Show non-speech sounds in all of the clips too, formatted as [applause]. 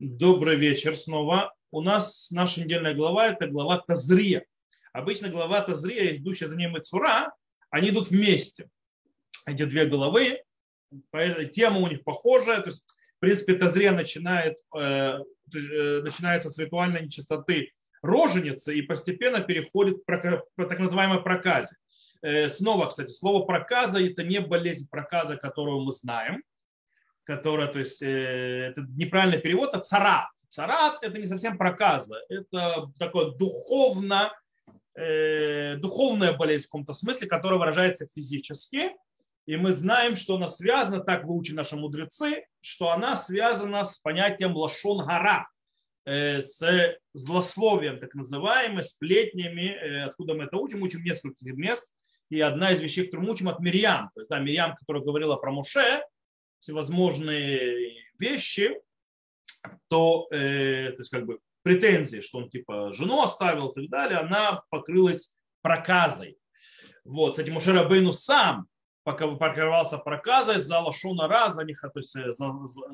Добрый вечер снова. У нас наша недельная глава – это глава Тазрия. Обычно глава Тазрия, идущая за ней Мецура, они идут вместе. Эти две главы, тема у них похожая. То есть, в принципе, Тазрия начинает, э, э, начинается с ритуальной нечистоты роженицы и постепенно переходит к так называемой проказе. Э, снова, кстати, слово проказа – это не болезнь проказа, которую мы знаем, которая, то есть, э, это неправильный перевод, а царат. Царат – это не совсем проказа, это такое духовно, э, духовная болезнь в каком-то смысле, которая выражается физически. И мы знаем, что она связана, так выучили наши мудрецы, что она связана с понятием лашон гора, э, с злословием, так называемым, сплетнями, э, откуда мы это учим, учим нескольких мест. И одна из вещей, которую мы учим от Мирьям, то есть да, Мирьям, которая говорила про Муше, всевозможные вещи, то, э, то есть как бы претензии, что он типа жену оставил и так далее, она покрылась проказой. Вот, кстати, Мушера Бейну сам покрывался проказой за лошона раз, за них, то есть э, за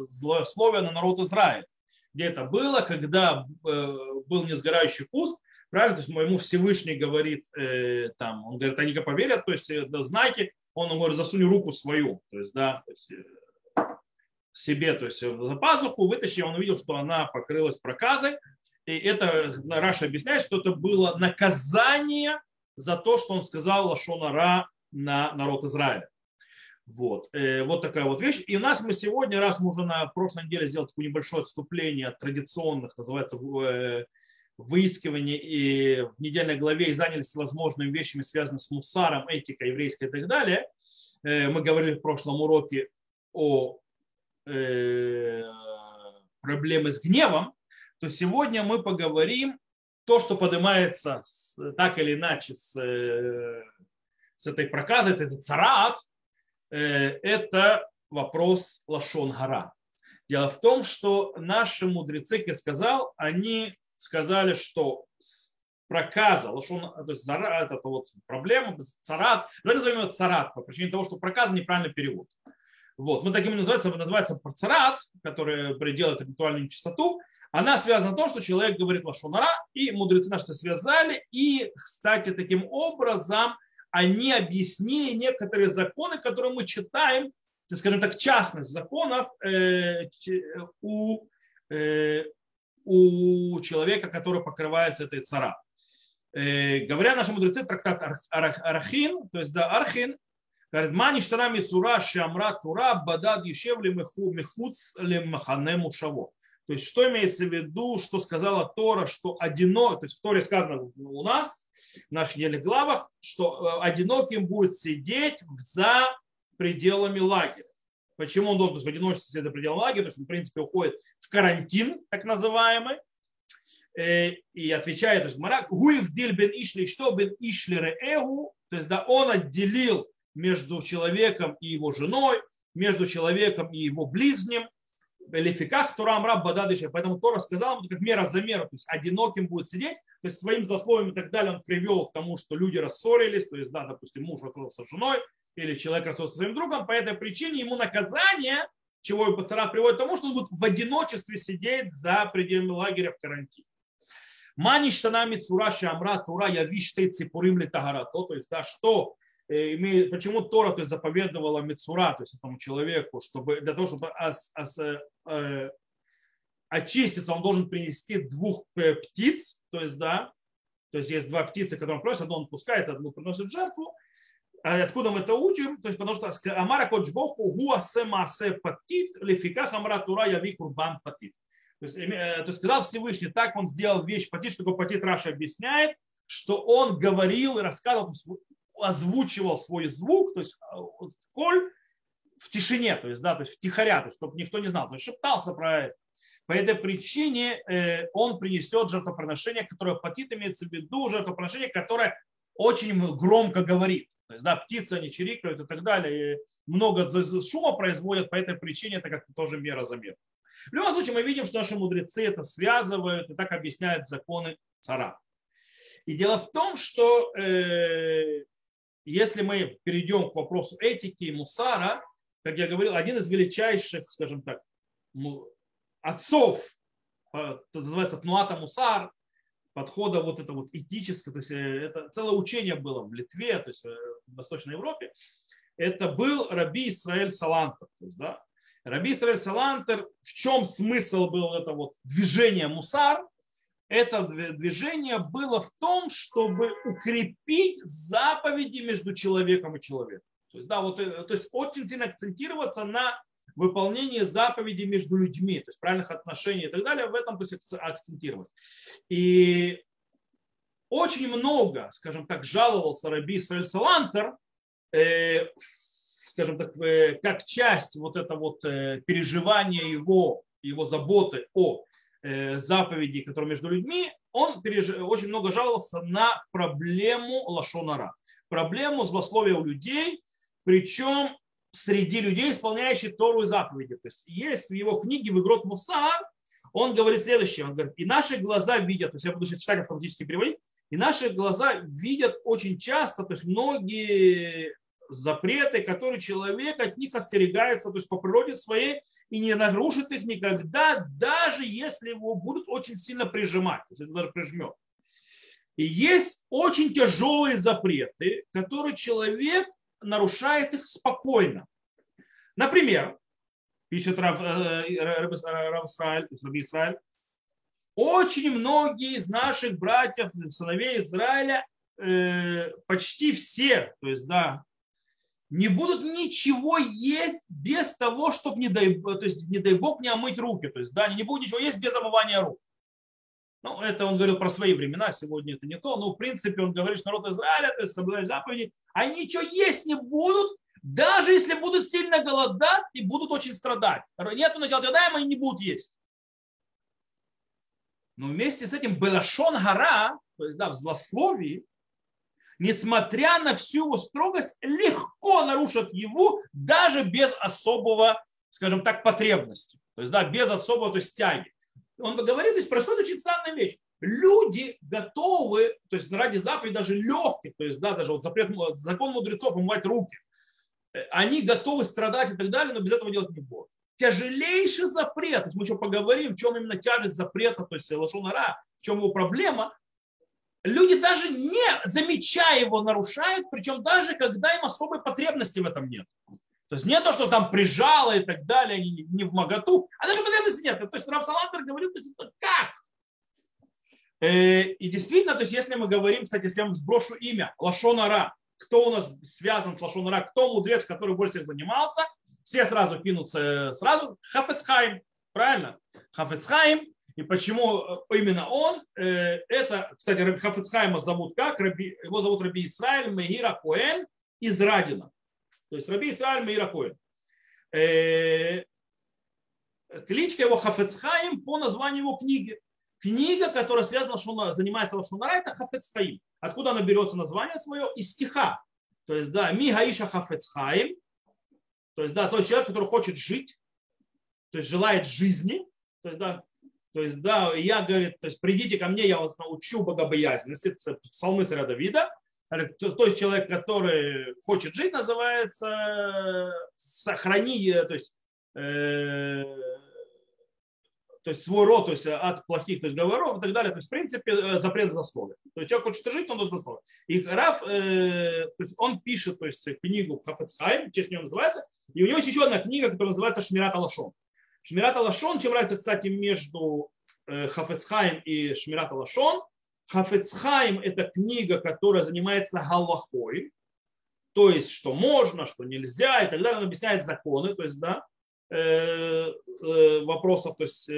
злословие на народ Израиля. Где это было, когда э, был несгорающий куст, правильно, то есть ему Всевышний говорит, э, там, он говорит, они поверят, то есть э, знаки, он, он говорит, засунь руку свою, то есть, да, то есть, себе, то есть за пазуху, вытащил, он увидел, что она покрылась проказой. И это Раша объясняет, что это было наказание за то, что он сказал Лашонара на народ Израиля. Вот. Э, вот такая вот вещь. И у нас мы сегодня, раз мы уже на прошлой неделе сделали такое небольшое отступление от традиционных, называется, э, выискиваний и в недельной главе и занялись всевозможными вещами, связанными с мусаром, этикой еврейской и так далее. Э, мы говорили в прошлом уроке о Э, проблемы с гневом, то сегодня мы поговорим то, что поднимается так или иначе с, э, с этой проказой, это царат, э, это вопрос Лашон Гара. Дело в том, что наши мудрецы, как я сказал, они сказали, что проказа, лошон, то есть зара, это вот проблема, царат, давайте назовем его царат по причине того, что проказа неправильный перевод. Вот. Мы таким называется, называется парцарат, который делает ритуальную чистоту. Она связана с том, что человек говорит лошонара, и мудрецы наши связали. И, кстати, таким образом они объяснили некоторые законы, которые мы читаем, скажем так, частность законов э, у, э, у человека, который покрывается этой цара. Э, говоря наши мудрецы, трактат Арахин, то есть да, Архин, Говорит, мани штана мицура шамра тура бадад ешев мехуц ли махане мушаво. То есть, что имеется в виду, что сказала Тора, что одинок, то есть в Торе сказано у нас, в наших недельных главах, что э, одиноким будет сидеть за пределами лагеря. Почему он должен быть в одиночестве сидеть за пределами лагеря? Потому что он, в принципе, уходит в карантин, так называемый, э, и отвечает, то есть, Гуев диль бен ишли, что бен ишли реэгу, то есть, да, он отделил между человеком и его женой, между человеком и его близним. Лефиках Турам Раб. Поэтому Тора сказал ему, как мера за меру, то есть одиноким будет сидеть, то есть своим засловием и так далее он привел к тому, что люди рассорились, то есть, да, допустим, муж рассорился с женой, или человек рассорился со своим другом, по этой причине ему наказание, чего и Пацарат приводит к тому, что он будет в одиночестве сидеть за пределами лагеря в карантине. Мани штанами цура шамра тура я виштей ципурим литагара. То есть, да, что Э, почему Тора то есть, заповедовала Мецура, то есть этому человеку, чтобы для того, чтобы ос, ос, э, очиститься, он должен принести двух э, птиц, то есть, да, то есть есть два птицы, которые он просит, одну он пускает, одну приносит жертву. А откуда мы это учим? То есть, потому что Амара Коджбоху гуасе масе патит, лефиках Амара Тура яви курбан патит. То есть, есть сказал Всевышний, так он сделал вещь патит, что такое патит Раша объясняет, что он говорил и рассказывал, озвучивал свой звук, то есть а, коль в тишине, то есть, да, то есть втихаря, то есть, чтобы никто не знал, то есть шептался про это. По этой причине э, он принесет жертвоприношение, которое патит имеется в виду жертвоприношение, которое очень громко говорит. То есть, да, птицы они чирикают и так далее, и много шума производят, по этой причине это как тоже мера за меру. В любом случае мы видим, что наши мудрецы это связывают и так объясняют законы цара. И дело в том, что э, если мы перейдем к вопросу этики и мусара, как я говорил, один из величайших, скажем так, отцов это называется Тнуата Мусар, подхода вот это вот этическое, то есть это целое учение было в Литве, то есть в Восточной Европе, это был Раби Исраэль Салантер. То есть, да, Раби Исраэль Салантер, в чем смысл был это вот движение Мусар? Это движение было в том, чтобы укрепить заповеди между человеком и человеком. То есть, да, вот, э, то есть очень сильно акцентироваться на выполнении заповедей между людьми, то есть правильных отношений и так далее, в этом то есть, акцентировать. И очень много, скажем так, жаловался Раби Исраэль Салантер, э, скажем так, э, как часть вот это вот э, переживания его, его заботы о э, заповеди, которые между людьми, он переж... очень много жаловался на проблему лошонара, проблему злословия у людей, причем среди людей, исполняющих Тору и заповеди. То есть есть в его книге в Игрот Мусар, он говорит следующее, он говорит, и наши глаза видят, то есть я буду сейчас читать автоматически переводить, и наши глаза видят очень часто, то есть многие запреты, которые человек от них остерегается, то есть по природе своей, и не нарушит их никогда, даже если его будут очень сильно прижимать, то есть это даже прижмет. И есть очень тяжелые запреты, которые человек нарушает их спокойно. Например, пишет Рав, э, Рав, Рав Исраиль, Исраиль, очень многие из наших братьев, сыновей Израиля, э, почти все, то есть, да, не будут ничего есть без того, чтобы, не дай, то есть, не дай бог, не омыть руки. То есть, да, они не будут ничего есть без омывания рук. Ну, это он говорил про свои времена, сегодня это не то. Но, в принципе, он говорит, что народ Израиля, то есть соблюдать заповеди, они ничего есть не будут, даже если будут сильно голодать и будут очень страдать. Нету на голодаем, они не будут есть. Но вместе с этим Белашон гора, то есть да, в злословии, несмотря на всю его строгость, легко нарушат его даже без особого, скажем так, потребности. То есть, да, без особого то есть, тяги. Он говорит, то есть происходит очень странная вещь. Люди готовы, то есть ради заповедей даже легких, то есть, да, даже вот запрет, закон мудрецов умывать руки, э, они готовы страдать и так далее, но без этого делать не будут. Тяжелейший запрет, то есть мы еще поговорим, в чем именно тяжесть запрета, то есть лошонара, в чем его проблема, люди даже не замечая его нарушают, причем даже когда им особой потребности в этом нет. То есть не то, что там прижало и так далее, не в моготу, а даже потребности нет. То есть Раф Салантер говорит, то есть, как? Э, и действительно, то есть если мы говорим, кстати, если я вам сброшу имя, Лашонара, кто у нас связан с Лашонара, кто мудрец, который больше всех занимался, все сразу кинутся сразу. Хафецхайм, правильно? Хафецхайм, и почему э, именно он? Э, это, кстати, Раби Хафицхайма зовут как? Его зовут Раби Исраиль Мегира Коэн из Радина. То есть Раби Исраиль Мегира Коэн. Э, кличка его Хафецхайм по названию его книги. Книга, которая связана, что занимается Лашонара, это Хафецхайм. Откуда она берется название свое? Из стиха. То есть, да, Ми Гаиша Хафецхайм. То есть, да, тот человек, который хочет жить, то есть желает жизни, то есть, да, то есть, да, я, говорит, то есть, придите ко мне, я вас научу богобоязненности. Это псалмы царя Давида. То есть человек, который хочет жить, называется сохрани, то есть, э, то есть свой род, то есть от плохих то есть, говоров и так далее. То есть, в принципе, э, запрет за слово. То есть человек хочет жить, он должен слово. И Раф, э, то есть он пишет то есть, книгу Хафецхайм, в честь нее называется, и у него есть еще одна книга, которая называется Шмират Алашон. Шмират Алашон, чем разница, кстати, между э, Хафецхайм и Шмират Алашон? Хафецхайм – это книга, которая занимается галахой, то есть, что можно, что нельзя и так далее. Он объясняет законы, то есть, да, э, э, вопросов, то есть,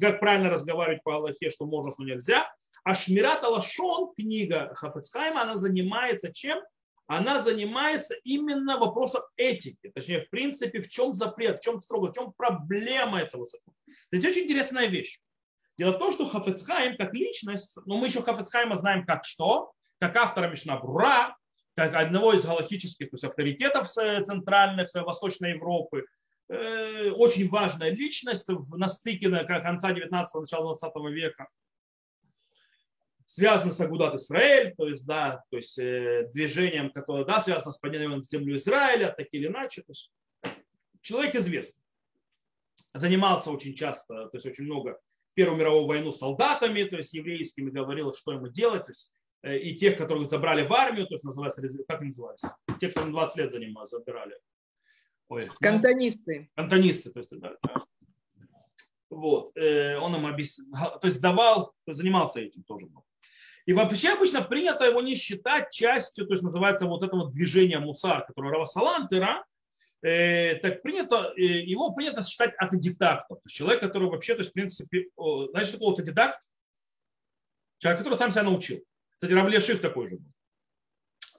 как правильно разговаривать по Аллахе, что можно, что нельзя. А Шмират Алашон, книга Хафецхайма, она занимается чем? Она занимается именно вопросом этики. Точнее, в принципе, в чем запрет, в чем строго, в чем проблема этого закона. То есть очень интересная вещь. Дело в том, что Хафецхайм как личность, ну мы еще Хафецхайма знаем как что, как автора Мишнабрура, как одного из галактических то есть авторитетов центральных э, Восточной Европы, э, очень важная личность на стыке конца 19-го, начала 20 века связано с Агудат Израиль, то есть, да, то есть э, движением, которое, да, связано с поднятием в землю Израиля, так или иначе. То есть, человек известный. Занимался очень часто, то есть очень много в Первую мировую войну солдатами, то есть еврейскими, говорил, что ему делать, то есть э, и тех, которых забрали в армию, то есть называется, как назывались, те, кто на 20 лет занимались, забирали. Ой, ну, кантонисты. Ну, кантонисты, то есть, да, да. Вот, э, он им объяснял, то есть давал, то есть занимался этим тоже. И вообще обычно принято его не считать частью, то есть называется вот это вот движение мусар, которое Равасалантера, э, так принято, э, его принято считать автодидактом. То есть человек, который вообще, то есть в принципе, знаешь, что такое автодидакт? Человек, который сам себя научил. Кстати, Равлешив такой же был.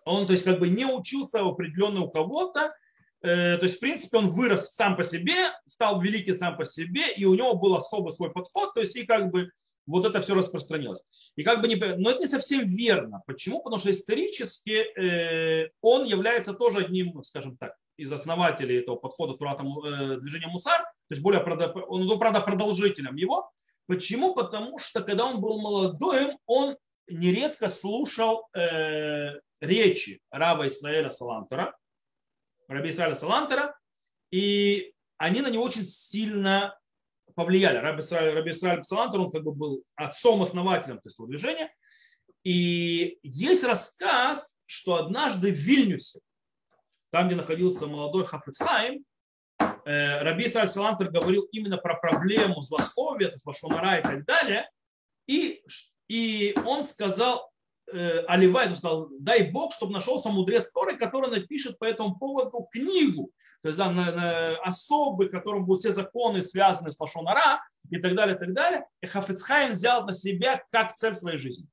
Он, то есть, как бы не учился определенно у кого-то, э, то есть, в принципе, он вырос сам по себе, стал великий сам по себе, и у него был особый свой подход, то есть, и как бы вот это все распространилось. И как бы не, но это не совсем верно. Почему? Потому что исторически э, он является тоже одним, скажем так, из основателей этого подхода Туратам э, движения Мусар, то есть более, он был, правда, продолжителем его. Почему? Потому что когда он был молодым, он нередко слушал э, речи раба Исраэля Салантера, раби Исраэля Салантера, и они на него очень сильно повлияли. Раби Исраиль, Раби Исраиль Салантер, он как бы был отцом-основателем то есть, движения. И есть рассказ, что однажды в Вильнюсе, там, где находился молодой Хафицхайм, э, Раби Исраиль Салантер говорил именно про проблему злословия, лошонара и так далее. И, и он сказал, Оливай, он сказал, дай Бог, чтобы нашелся мудрец Торы, который напишет по этому поводу книгу, то есть да, на, на особый, которым будут все законы связаны с Лашонара и так далее, и так далее. И Хафицхайм взял на себя как цель своей жизни.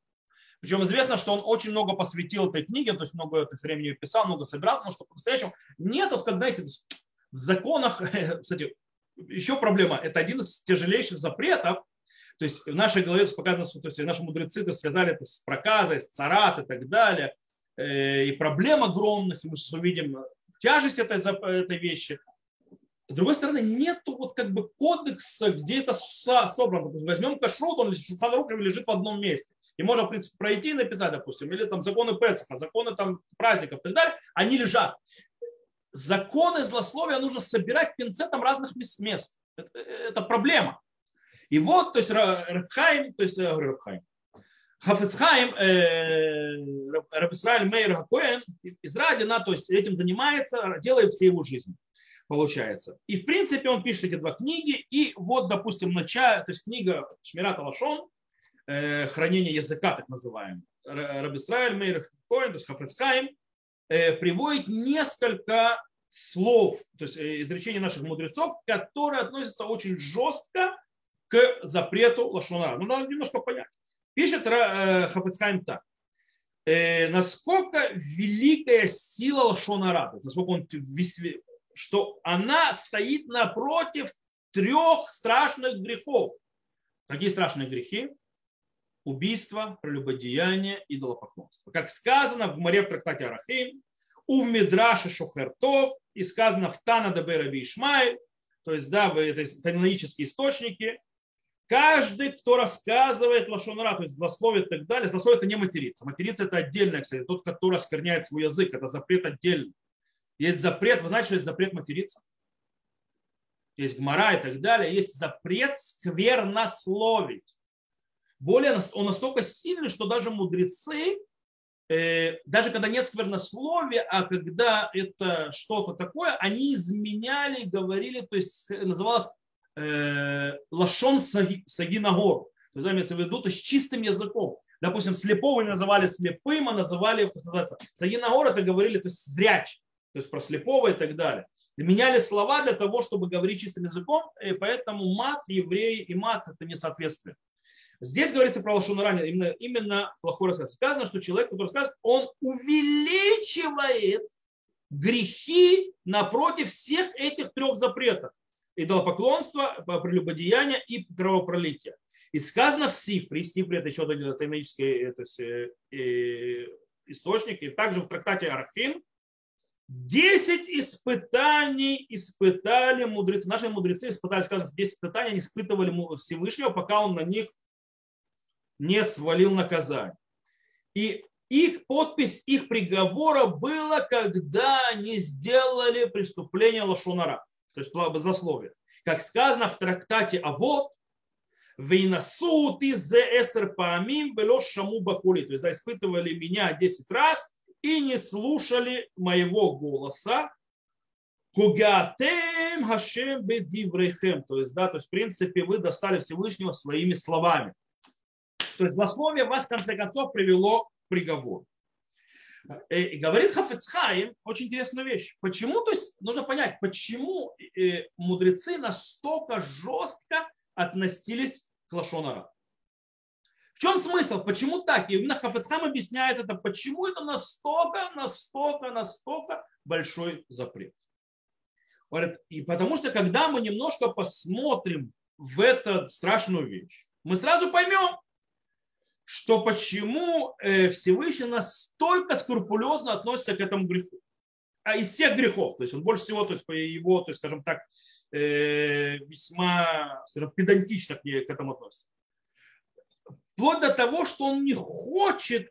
Причем известно, что он очень много посвятил этой книге, то есть много это времени писал, много собирал, потому что по-настоящему нет, вот когда эти в законах, [laughs] кстати, еще проблема, это один из тяжелейших запретов, то есть в нашей голове показано, то есть наши мудрецы связали это с проказой, с царат и так далее, э, и проблем огромных, и мы сейчас увидим тяжесть этой, этой вещи. С другой стороны, нет вот как бы кодекса, где это собрано. Возьмем кашрут, он в лежит в одном месте. И можно, в принципе, пройти и написать, допустим, или там законы Песаха, законы там праздников и так далее, они лежат. Законы злословия нужно собирать пинцетом разных мест. Это, это проблема. И вот, то есть Рабхайм, то есть Рабхайм, Хафицхайм, э, Рабисраиль Мейр Хакоэн из Радина, то есть этим занимается, делает все его жизнь получается. И в принципе он пишет эти два книги, и вот, допустим, начало, то есть книга Шмират Алашон, э, хранение языка, так называемый, Рабисраиль Мейр Коэн, то есть Хафицхайм, э, приводит несколько слов, то есть изречения наших мудрецов, которые относятся очень жестко к запрету Лашонара. Ну, надо немножко понять. Пишет э, Хафицхайм так. Э, насколько великая сила Лашонара, насколько он, что она стоит напротив трех страшных грехов. Какие страшные грехи? Убийство, прелюбодеяние, идолопоклонство. Как сказано в море в трактате Арахим, у Мидраше Шохертов, и сказано в Тана Дабера Ишмаэль, то есть, да, это канонические источники, Каждый, кто рассказывает лошонара, то есть злословит и так далее, злословие это не материться. Материться это отдельно, кстати. Тот, кто раскорняет свой язык, это запрет отдельно. Есть запрет, вы знаете, что есть запрет материться? Есть гмара и так далее. Есть запрет сквернословить. Более он настолько сильный, что даже мудрецы, э, даже когда нет сквернословия, а когда это что-то такое, они изменяли, говорили, то есть называлось лашон сагинагор. То есть, имеется в виду, то есть чистым языком. Допустим, слепого называли слепым, а называли, сагинагор это говорили, то есть зряч, то есть про слепого и так далее. Меняли слова для того, чтобы говорить чистым языком, и поэтому мат, евреи и мат это несоответствие. Здесь говорится про лошонаране, именно, именно плохой рассказ. Сказано, что человек, который рассказывает, он увеличивает грехи напротив всех этих трех запретов идолопоклонство, прелюбодеяние и кровопролитие. И сказано в Сифре, Сифре это еще один тайнический то есть, э, э, источник, и также в трактате Арахим, Десять испытаний испытали мудрецы. Наши мудрецы испытали, сказано, десять испытаний они испытывали Всевышнего, пока он на них не свалил наказание. И их подпись, их приговора было, когда они сделали преступление Лошонара то есть злословие. Как сказано в трактате «А вот», Вейнасут из эсер памим бело шаму бакули. То есть да, испытывали меня 10 раз и не слушали моего голоса. Кугатем хашем бедиврехем. То есть, да, то есть, в принципе, вы достали Всевышнего своими словами. То есть, злословие вас, в конце концов, привело к приговору. Э, и говорит Хафецхайм очень интересную вещь. Почему, то есть нужно понять, почему э, мудрецы настолько жестко относились к Лашонара. В чем смысл? Почему так? И именно Хафецхайм объясняет это, почему это настолько, настолько, настолько большой запрет. Говорит, и потому что когда мы немножко посмотрим в эту страшную вещь, мы сразу поймем, что почему э, Всевышний настолько скрупулезно относится к этому греху. А из всех грехов, то есть он больше всего, то есть по его, то есть, скажем так, э, весьма, скажем, педантично к, к этому относится. Вплоть до того, что он не хочет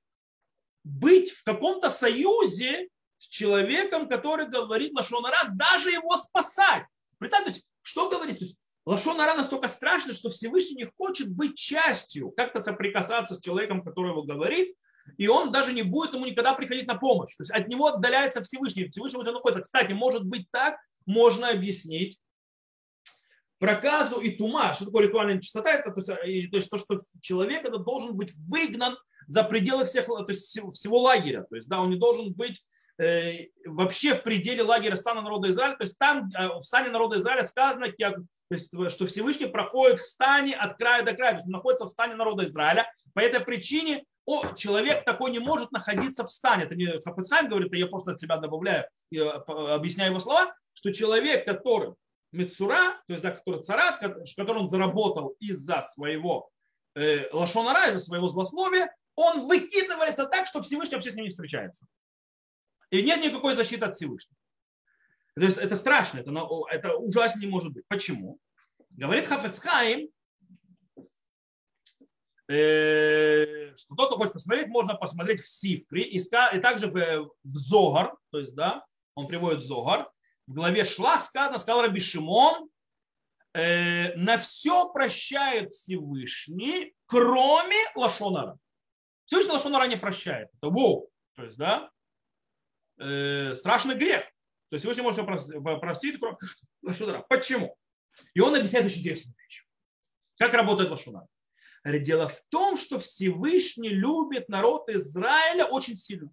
быть в каком-то союзе с человеком, который говорит Лашонара, даже его спасать. Представьте, что говорит? То есть, Лашонара настолько страшно, что Всевышний не хочет быть частью, как-то соприкасаться с человеком, который его говорит, и он даже не будет ему никогда приходить на помощь. То есть от него отдаляется Всевышний. Всевышний он находится. Кстати, может быть так, можно объяснить проказу и тума. Что такое ритуальная чистота? Это, то, есть, то есть то, что человек это должен быть выгнан за пределы всех, то есть всего лагеря. То есть да, он не должен быть э, вообще в пределе лагеря стана народа Израиля. То есть там э, в стане народа Израиля сказано, то есть, что Всевышний проходит в стане от края до края, то есть он находится в стане народа Израиля. По этой причине о, человек такой не может находиться в стане. Это не Хафесхайм говорит, а я просто от себя добавляю, и э, объясняю его слова, что человек, который Мецура, то есть да, который царат, который он заработал из-за своего э, лашонара, из-за своего злословия, он выкидывается так, что Всевышний вообще с ним не встречается. И нет никакой защиты от Всевышнего. То есть это страшно, это, это ужасно не может быть. Почему? Говорит Хафецхайм, э, что тот, кто хочет посмотреть, можно посмотреть в Сифре и, и также в, в Зогар, то есть, да, он приводит Зогар, в главе Шлах сказано, сказал Раби Шимон, э, на все прощает Всевышний, кроме Лашонара. Всевышний Лашонара не прощает. Это воу. То есть, да, э, страшный грех. То есть Всевышний может попросить, кроме Лашонара. Почему? И он объясняет очень интересную вещь. Как работает Лашонар. Дело в том, что Всевышний любит народ Израиля очень сильно.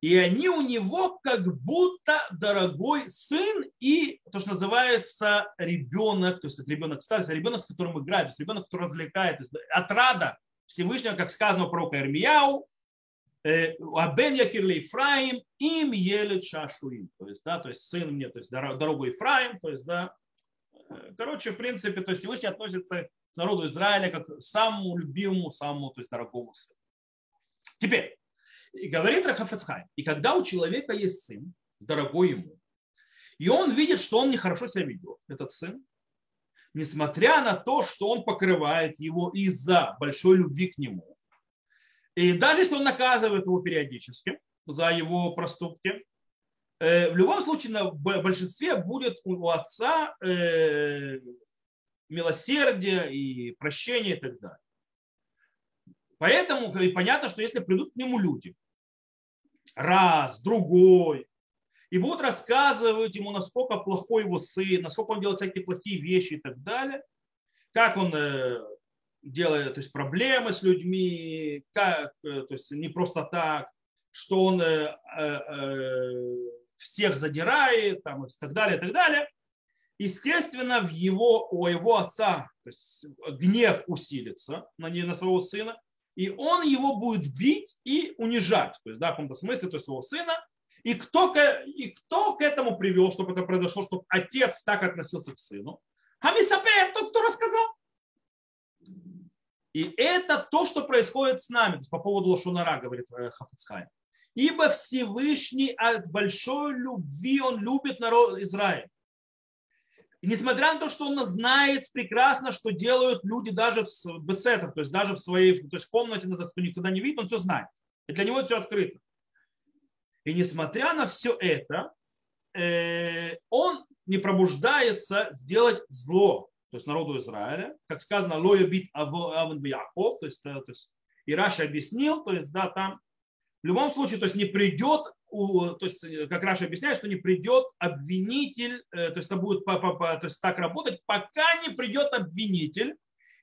И они у него как будто дорогой сын и то, что называется ребенок, то есть это ребенок старый, ребенок, с которым играет, то есть ребенок, который развлекает, то есть отрада Всевышнего, как сказано про Ирмияу, Э, Абен Якир Ефраим, им еле чашуим. То есть, да, то есть сын мне, то есть дорогу Ефраим, то есть, да. Э, короче, в принципе, то есть Всевышний относится к народу Израиля как к самому любимому, самому, то есть дорогому сыну. Теперь, и говорит Рахафецхай, и когда у человека есть сын, дорогой ему, и он видит, что он нехорошо себя ведет, этот сын, несмотря на то, что он покрывает его из-за большой любви к нему, и даже если он наказывает его периодически за его проступки, э, в любом случае на большинстве будет у отца э, милосердие и прощение и так далее. Поэтому понятно, что если придут к нему люди, раз, другой, и будут рассказывать ему, насколько плохой его сын, насколько он делает всякие плохие вещи и так далее, как он э, делает то есть, проблемы с людьми, как, э, то есть не просто так, что он э, э, всех задирает там, и так далее, и так далее. Естественно, в его, у его отца то есть, гнев усилится на, на своего сына, и он его будет бить и унижать, то есть, да, в каком-то смысле, то есть своего сына. И кто, и кто к этому привел, чтобы это произошло, чтобы отец так относился к сыну? Хамисапе, тот, кто рассказал. И это то, что происходит с нами. по поводу Лошонара, говорит э, Хафицхай. Ибо Всевышний от большой любви, он любит народ Израиля. И несмотря на то, что он знает прекрасно, что делают люди даже в беседах, то есть даже в своей то есть в комнате, что никогда не видит, он все знает. И для него все открыто. И несмотря на все это, э, он не пробуждается сделать зло, то есть народу Израиля, как сказано, лоя бит авен Яков, то есть, то есть и Раша объяснил, то есть, да, там в любом случае, то есть не придет, то есть, как Раша объясняет, что не придет обвинитель, то есть это будет то есть так работать, пока не придет обвинитель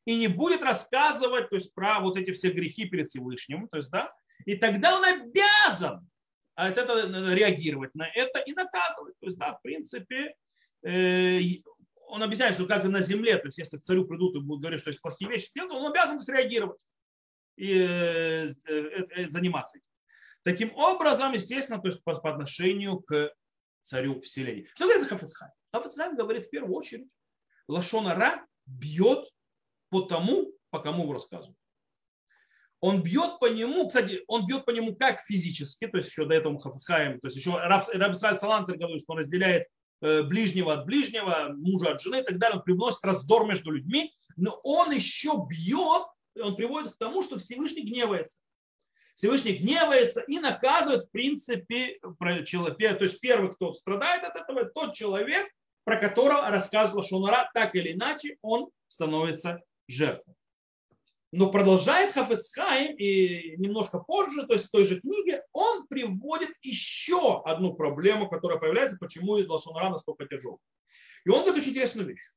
и не будет рассказывать то есть, про вот эти все грехи перед Всевышним, то есть, да, и тогда он обязан от этого реагировать на это и наказывать. То есть, да, в принципе, э, он объясняет, что как на земле, то есть если к царю придут и будут говорить, что есть плохие вещи, он обязан среагировать и э, э, заниматься этим. Таким образом, естественно, то есть по, по отношению к царю вселения. Что говорит Хафицхайм? Хафицхайм говорит в первую очередь, Лашонара бьет по тому, по кому его рассказывают. Он бьет по нему, кстати, он бьет по нему как физически, то есть еще до этого Хафицхайм, то есть еще Раб, Раб Салантер говорит, что он разделяет Э, ближнего от ближнего, мужа от жены и так далее. Он привносит раздор между людьми, но он еще бьет, он приводит к тому, что Всевышний гневается. Всевышний гневается и наказывает, в принципе, человека. То есть первый, кто страдает от этого, тот человек, про которого рассказывал Шунара, так или иначе он становится жертвой. Но продолжает Хафецхайм и немножко позже, то есть в той же книге, он приводит еще одну проблему, которая появляется, почему Лашонара настолько тяжелый. И он говорит очень интересную вещь.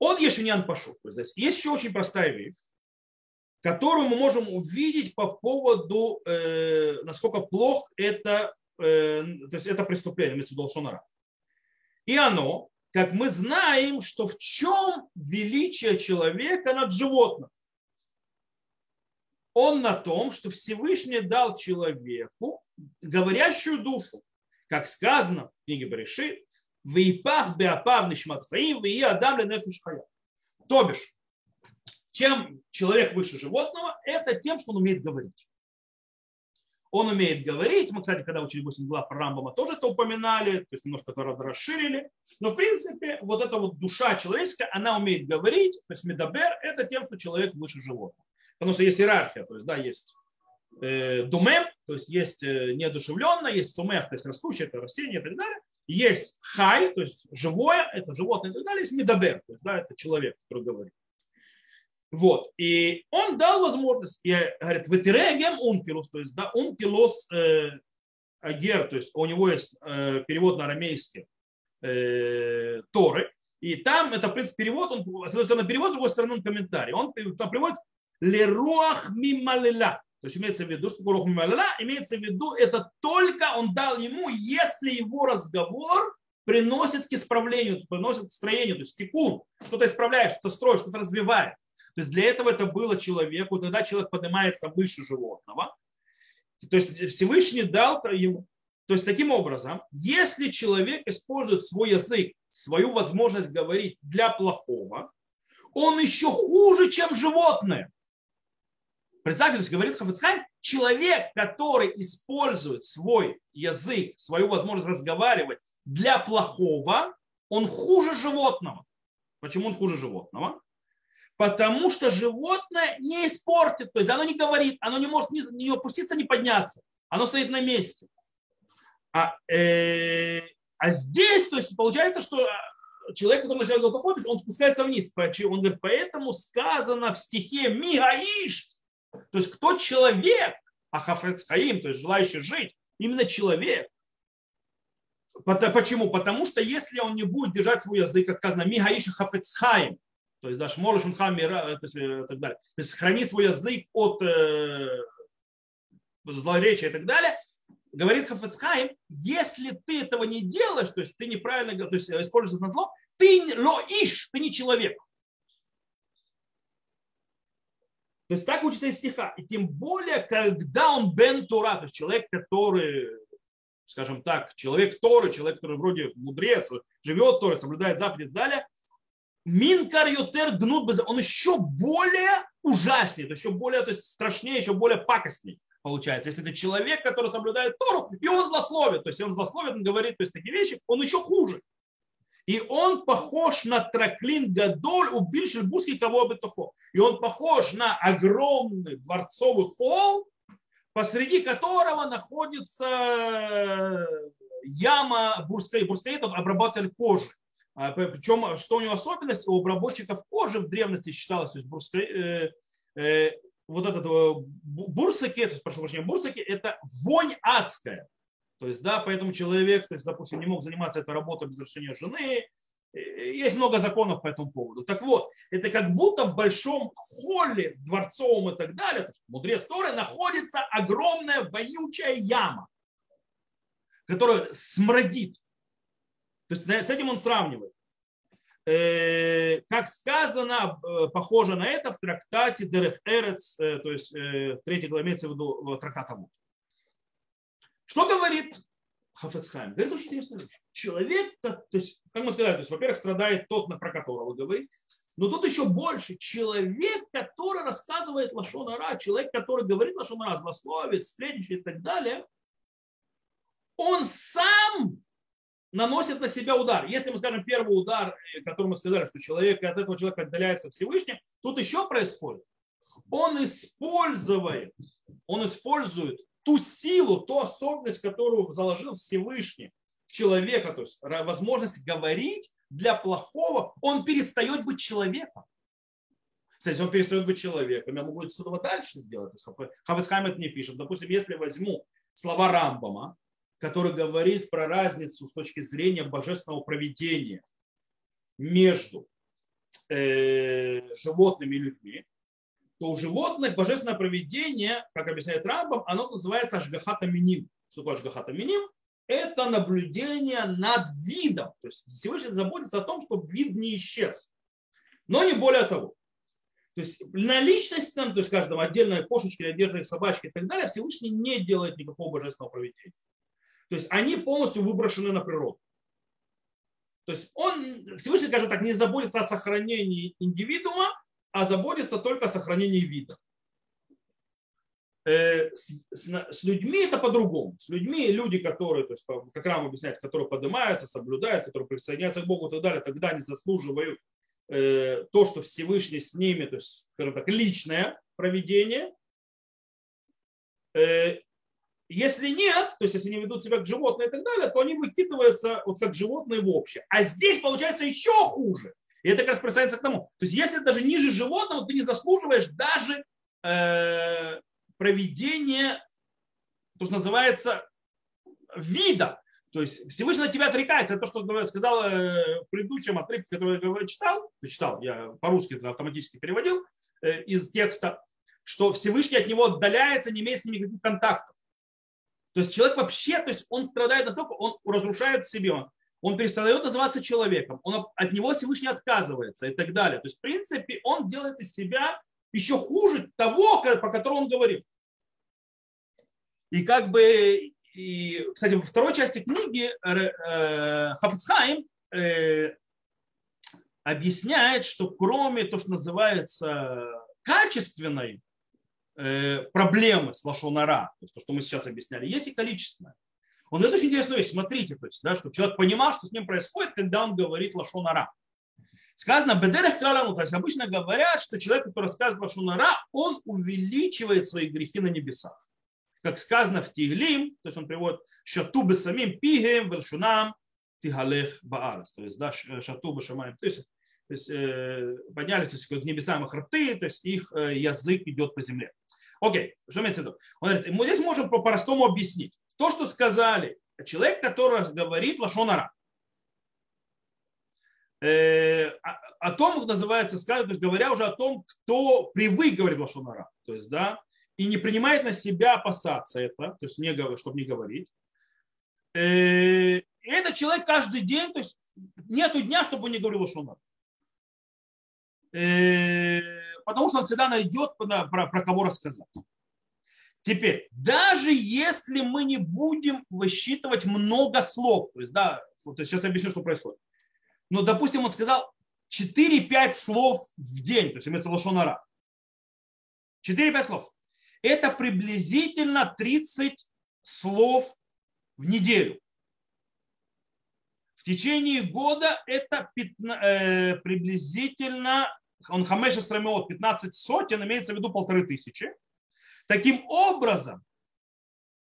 Он Ешинян пошел. То есть есть еще очень простая вещь, которую мы можем увидеть по поводу, э, насколько плох это, э, то есть это преступление, Мецудол Шонара. И оно, как мы знаем, что в чем величие человека над животным он на том, что Всевышний дал человеку говорящую душу. Как сказано в книге Берешит, «Вейпах беапав нишмат хаим, вей адам ленефиш хая». То бишь, чем человек выше животного, это тем, что он умеет говорить. Он умеет говорить. Мы, кстати, когда учили 8 глав про Рамбама, тоже это упоминали, то есть немножко это расширили. Но, в принципе, вот эта вот душа человеческая, она умеет говорить. То есть медабер – это тем, что человек выше животного. Потому что есть иерархия, то есть, да, есть э, думем, то есть есть э, неодушевленное, есть сумех, то есть растущее, это растение и так далее. Есть хай, то есть живое, это животное и так далее. Есть медабер, то есть, да, это человек, который говорит. Вот. И он дал возможность, и говорит, ветерегем ункилус, то есть, да, ункилус э, агер, то есть у него есть э, перевод на арамейский э, Торы, и там это, в принципе, перевод, он, с одной стороны, перевод, с другой стороны, он комментарий. Он там приводит леруах мималила. То есть имеется в виду, что рух мималила, имеется в виду, это только он дал ему, если его разговор приносит к исправлению, приносит к строению, то есть тикун, что-то исправляешь, что-то строишь, что-то развиваешь. То есть для этого это было человеку, тогда человек поднимается выше животного. То есть Всевышний дал ему. То есть таким образом, если человек использует свой язык, свою возможность говорить для плохого, он еще хуже, чем животное. Представьте, то есть говорит Хафицхайм, человек, который использует свой язык, свою возможность разговаривать для плохого, он хуже животного. Почему он хуже животного? Потому что животное не испортит, то есть оно не говорит, оно не может не, не опуститься, не подняться. Оно стоит на месте. А, э, а здесь, то есть получается, что человек, который начинает плохой, он спускается вниз. Он говорит, поэтому сказано в стихе Мигаиш, то есть кто человек, а хафецхаим, то есть желающий жить, именно человек. Почему? Потому что если он не будет держать свой язык, как сказано, мигаиша хафецхаим, то есть даже молишь хамира, и так далее, то есть храни свой язык от э, злоречия и так далее, говорит Хафецхайм, если ты этого не делаешь, то есть ты неправильно то есть используешь на зло, ты лоиш, ты не человек. То есть так учится из стиха. И тем более, когда он бен Тура, то есть человек, который, скажем так, человек Торы, человек, который вроде мудрец, живет Торы, соблюдает заповеди и так далее, Минкар Ютер гнут он еще более ужаснее, еще более то есть страшнее, еще более пакостней получается. Если это человек, который соблюдает Тору, и он злословит, то есть он злословит, он говорит то есть, такие вещи, он еще хуже. И он похож на траклин Гадоль у Бильшельбургский кого бы то И он похож на огромный дворцовый холл, посреди которого находится яма бурская, бурская это обработали кожи. А, Причем, что у него особенность, у обработчиков кожи в древности считалось, то есть бурская, э, э, вот этот э, бурсаки, прошу прощения, бурсаки, это вонь адская. То есть, да, поэтому человек, то есть, допустим, не мог заниматься этой работой без разрешения жены. Есть много законов по этому поводу. Так вот, это как будто в большом холле дворцовом и так далее, то есть, мудрец Торы, находится огромная вонючая яма, которая смрадит. То есть с этим он сравнивает. Э, как сказано, э, похоже на это в трактате Дерех Эрец, э, то есть в третьей главе имеется в виду трактат Амут. Что говорит Хафецхайм? Говорит очень интересную вещь. Человек, то есть, как мы сказали, то есть, во-первых, страдает тот, про которого говорит, но тут еще больше. Человек, который рассказывает Лашонара, человек, который говорит Лашонара, злословит, сплетничает и так далее, он сам наносит на себя удар. Если мы скажем первый удар, э, который мы сказали, что человек от этого человека отдаляется Всевышний, тут еще происходит. Он использует, он использует ту силу, ту особенность, которую заложил Всевышний в человека, то есть возможность говорить для плохого, он перестает быть человеком. Кстати, он перестает быть человеком, я могу отсюда дальше сделать. Хавецхайм это не пишет. Допустим, если возьму слова Рамбама, который говорит про разницу с точки зрения божественного проведения между э, животными и людьми, то у животных божественное проведение, как объясняет Рамбам, оно называется ажгахата миним. Что такое ажгахата миним? Это наблюдение над видом. То есть Всевышний заботится о том, чтобы вид не исчез. Но не более того. То есть на личностном, то есть каждом отдельной кошечке, отдельной собачке и так далее, Всевышний не делает никакого божественного проведения. То есть они полностью выброшены на природу. То есть он, Всевышний, скажем так, не заботится о сохранении индивидуума, а заботится только о сохранении вида. Э, с, с, с людьми это по-другому. С людьми люди, которые, то есть, как Рам объясняет, которые поднимаются, соблюдают, которые присоединяются к Богу и так далее, тогда они заслуживают э, то, что Всевышний с ними, то есть, скажем так, личное проведение. Э, если нет, то есть если они ведут себя как животные и так далее, то они выкидываются вот как животные в общее. А здесь получается еще хуже. И это как раз представляется к тому. То есть если даже ниже животного, ты не заслуживаешь даже э, проведения, то, что называется, вида. То есть Всевышний на тебя отрекается. Это то, что сказал э, в предыдущем отрывке, который я читал, читал, я по-русски автоматически переводил э, из текста, что Всевышний от него отдаляется, не имеет с ним никаких контактов. То есть человек вообще, то есть он страдает настолько, он разрушает себе, он, он перестает называться человеком, он от него Всевышний отказывается и так далее. То есть, в принципе, он делает из себя еще хуже того, по которому он говорил. И как бы, и, кстати, во второй части книги э, Хафицхайм э, объясняет, что кроме того, что называется качественной Э, проблемы с лошонара, то есть то, что мы сейчас объясняли, есть и количественное. Он говорит очень интересную вещь. Смотрите, то есть, да, чтобы человек понимал, что с ним происходит, когда он говорит лошонара. Сказано, бедерах краламу, то есть обычно говорят, что человек, который рассказывает лошонара, он увеличивает свои грехи на небесах. Как сказано в Тиглим, то есть он приводит шату бы самим пигем, вершунам, тигалех баарс. То есть, да, шату бы шамаем. То есть, то есть э, поднялись то есть, к небесам их рты, то есть их э, язык идет по земле. Окей, что имеется в виду? Он говорит, мы здесь можем по-простому объяснить. То, что сказали, человек, который говорит лошонара, э, о, о том, называется, сказать, то есть говоря уже о том, кто привык говорить лошонара, то есть, да, и не принимает на себя опасаться это, то есть, не, чтобы не говорить. Э, этот человек каждый день, то есть, нету дня, чтобы он не говорил лошонара. Э, потому что он всегда найдет про, про кого рассказать. Теперь, даже если мы не будем высчитывать много слов, то есть, да, вот сейчас объясню, что происходит. Но, допустим, он сказал 4-5 слов в день, то есть имеется лошонара. 4-5 слов. Это приблизительно 30 слов в неделю. В течение года это 15, э, приблизительно он хамеша страмиот 15 сотен, имеется в виду полторы тысячи. Таким образом,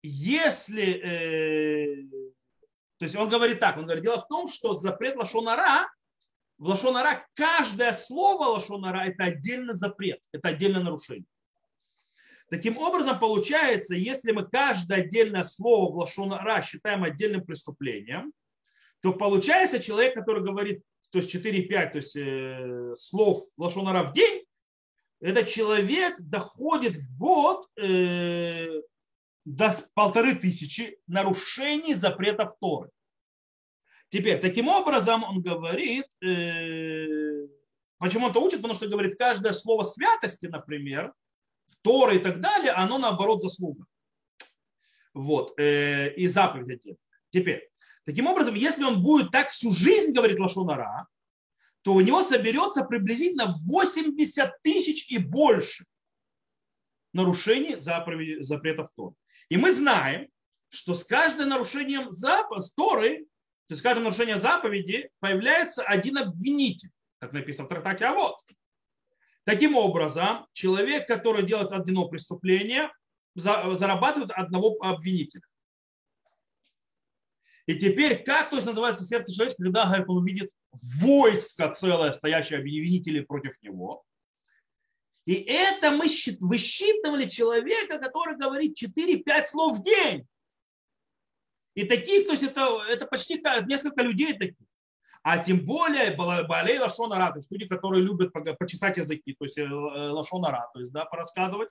если, э, То есть он говорит так, он говорит, дело в том, что запрет лошонара, в лошонара каждое слово лошонара это отдельный запрет, это отдельное нарушение. Таким образом, получается, если мы каждое отдельное слово в лошонара считаем отдельным преступлением, то получается человек, который говорит, то есть 4-5 то есть, э, слов лошонара в день, этот человек доходит в год э, до полторы тысячи нарушений запретов Торы. Теперь, таким образом, он говорит, э, почему он это учит, потому что говорит, каждое слово святости, например, в Торы и так далее, оно наоборот заслуга. Вот, э, и заповедь. Теперь, таким образом, если он будет так всю жизнь говорить Лашонара, то у него соберется приблизительно 80 тысяч и больше нарушений запретов Торы. И мы знаем, что с каждым нарушением Торы, то есть с каждым нарушением заповеди появляется один обвинитель, как написано в трактате А вот. Таким образом, человек, который делает одно преступление, зарабатывает одного обвинителя. И теперь, как то есть называется сердце человека, когда говорит, он увидит войско целое, стоящее обвинители против него. И это мы высчитывали человека, который говорит 4-5 слов в день. И таких, то есть это, это почти несколько людей таких. А тем более болей лашонара, то есть люди, которые любят почесать языки, то есть э, лашонара, то есть да, порассказывать,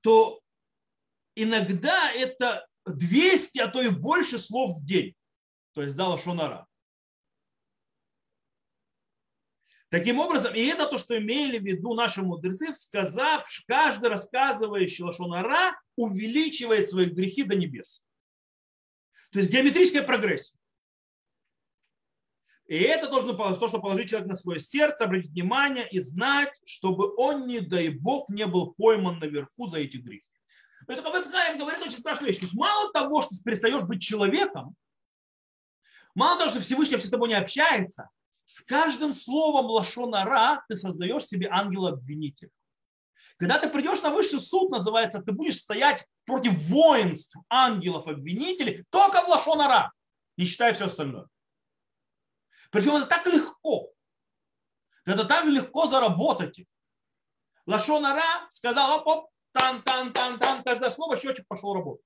то иногда это 200, а то и больше слов в день. То есть да, лашонара. Таким образом, и это то, что имели в виду наши мудрецы, сказав, каждый рассказывающий лошонара увеличивает свои грехи до небес. То есть геометрическая прогрессия. И это должно то, что положить человек на свое сердце, обратить внимание и знать, чтобы он, не дай Бог, не был пойман наверху за эти грехи. То есть Хабецхайм говорит очень страшную вещь. То есть мало того, что ты перестаешь быть человеком, мало того, что Всевышний вообще с тобой не общается, с каждым словом лошонара ты создаешь себе ангела-обвинителя. Когда ты придешь на высший суд, называется, ты будешь стоять против воинств ангелов-обвинителей только в лошонара, не считая все остальное. Причем это так легко. Это так легко заработать. Лошонара сказал, оп, оп, тан, тан, тан, тан, каждое слово, счетчик пошел работать.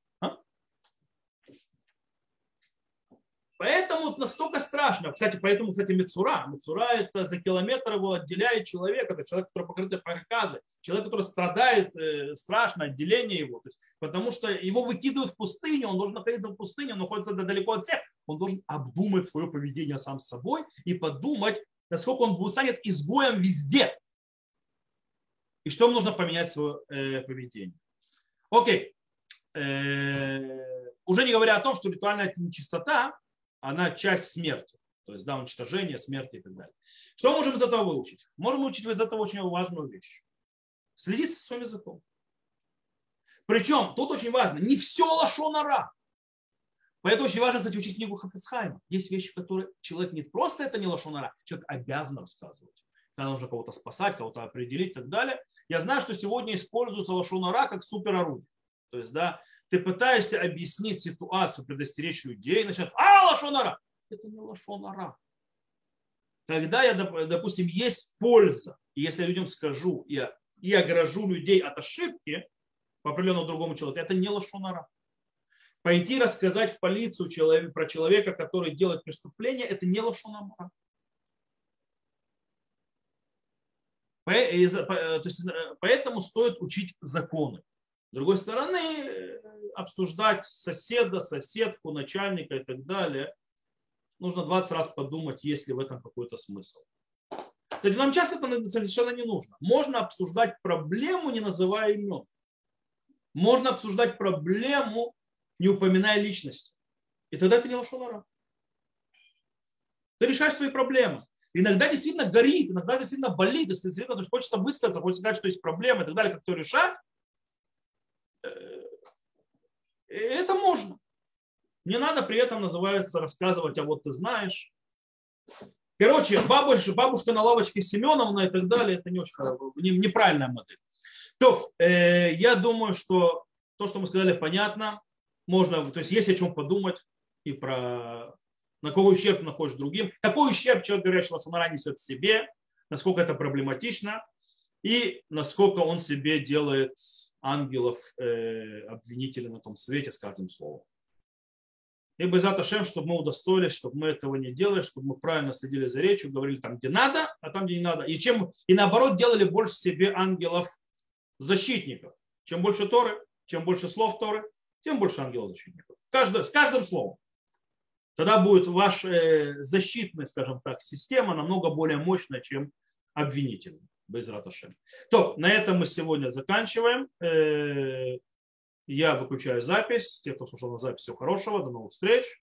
Поэтому настолько страшно. Кстати, поэтому, кстати, Мецура. Мецура это за километр его отделяет человека. Это человек, который покрыт проказы. Человек, который страдает э, страшно, отделение его. То есть, потому что его выкидывают в пустыню, он должен находиться в пустыне, он находится далеко от всех. Он должен обдумать свое поведение сам с собой и подумать, насколько он будет станет изгоем везде. И что ему нужно поменять свое э, поведение. Окей. Э, уже не говоря о том, что ритуальная нечистота она часть смерти. То есть, да, уничтожение, смерти и так далее. Что мы можем из этого выучить? Можем выучить из этого очень важную вещь. Следить со своим языком. Причем, тут очень важно, не все лошонара. Поэтому очень важно, кстати, учить книгу Хафицхайма. Есть вещи, которые человек не просто это не лошонара, человек обязан рассказывать. Когда нужно кого-то спасать, кого-то определить и так далее. Я знаю, что сегодня используется лошонара как суперорудие. То есть, да, ты пытаешься объяснить ситуацию, предостеречь людей, начинают, а, лошонара. Это не лошонара. Когда я, допустим, есть польза, и если я людям скажу, я, и огражу людей от ошибки по определенному другому человеку, это не лошонара. Пойти рассказать в полицию человек, про человека, который делает преступление, это не лошонара. Поэтому стоит учить законы. С другой стороны, обсуждать соседа, соседку, начальника и так далее, нужно 20 раз подумать, есть ли в этом какой-то смысл. Кстати, нам часто это совершенно не нужно. Можно обсуждать проблему, не называя имен. Можно обсуждать проблему, не упоминая личности. И тогда это не лошонара. Ты решаешь свои проблемы. Иногда действительно горит, иногда действительно болит, действительно то есть хочется высказаться, хочется сказать, что есть проблемы и так далее, как то решать. Э, это можно. Не надо при этом, называется, рассказывать, а вот ты знаешь. Короче, бабушка, бабушка на лавочке Семеновна и так далее, это не очень не, неправильная модель. То, э, я думаю, что то, что мы сказали, понятно. можно, то есть есть о чем подумать и про на какой ущерб находишь другим, какой ущерб человек, говорящий Лашонара, несет себе, насколько это проблематично и насколько он себе делает ангелов э, обвинителей на том свете с каждым словом. И бы за Шем, чтобы мы удостоились, чтобы мы этого не делали, чтобы мы правильно следили за речью, говорили там, где надо, а там, где не надо. И, чем, и наоборот, делали больше себе ангелов защитников. Чем больше Торы, чем больше слов Торы, тем больше ангелов-защитников. Каждый, с каждым словом. Тогда будет ваша э, защитная, скажем так, система намного более мощная, чем обвинительная. Без раташем. То, на этом мы сегодня заканчиваем. Э, я выключаю запись. Те, кто слушал на запись, всего хорошего. До новых встреч.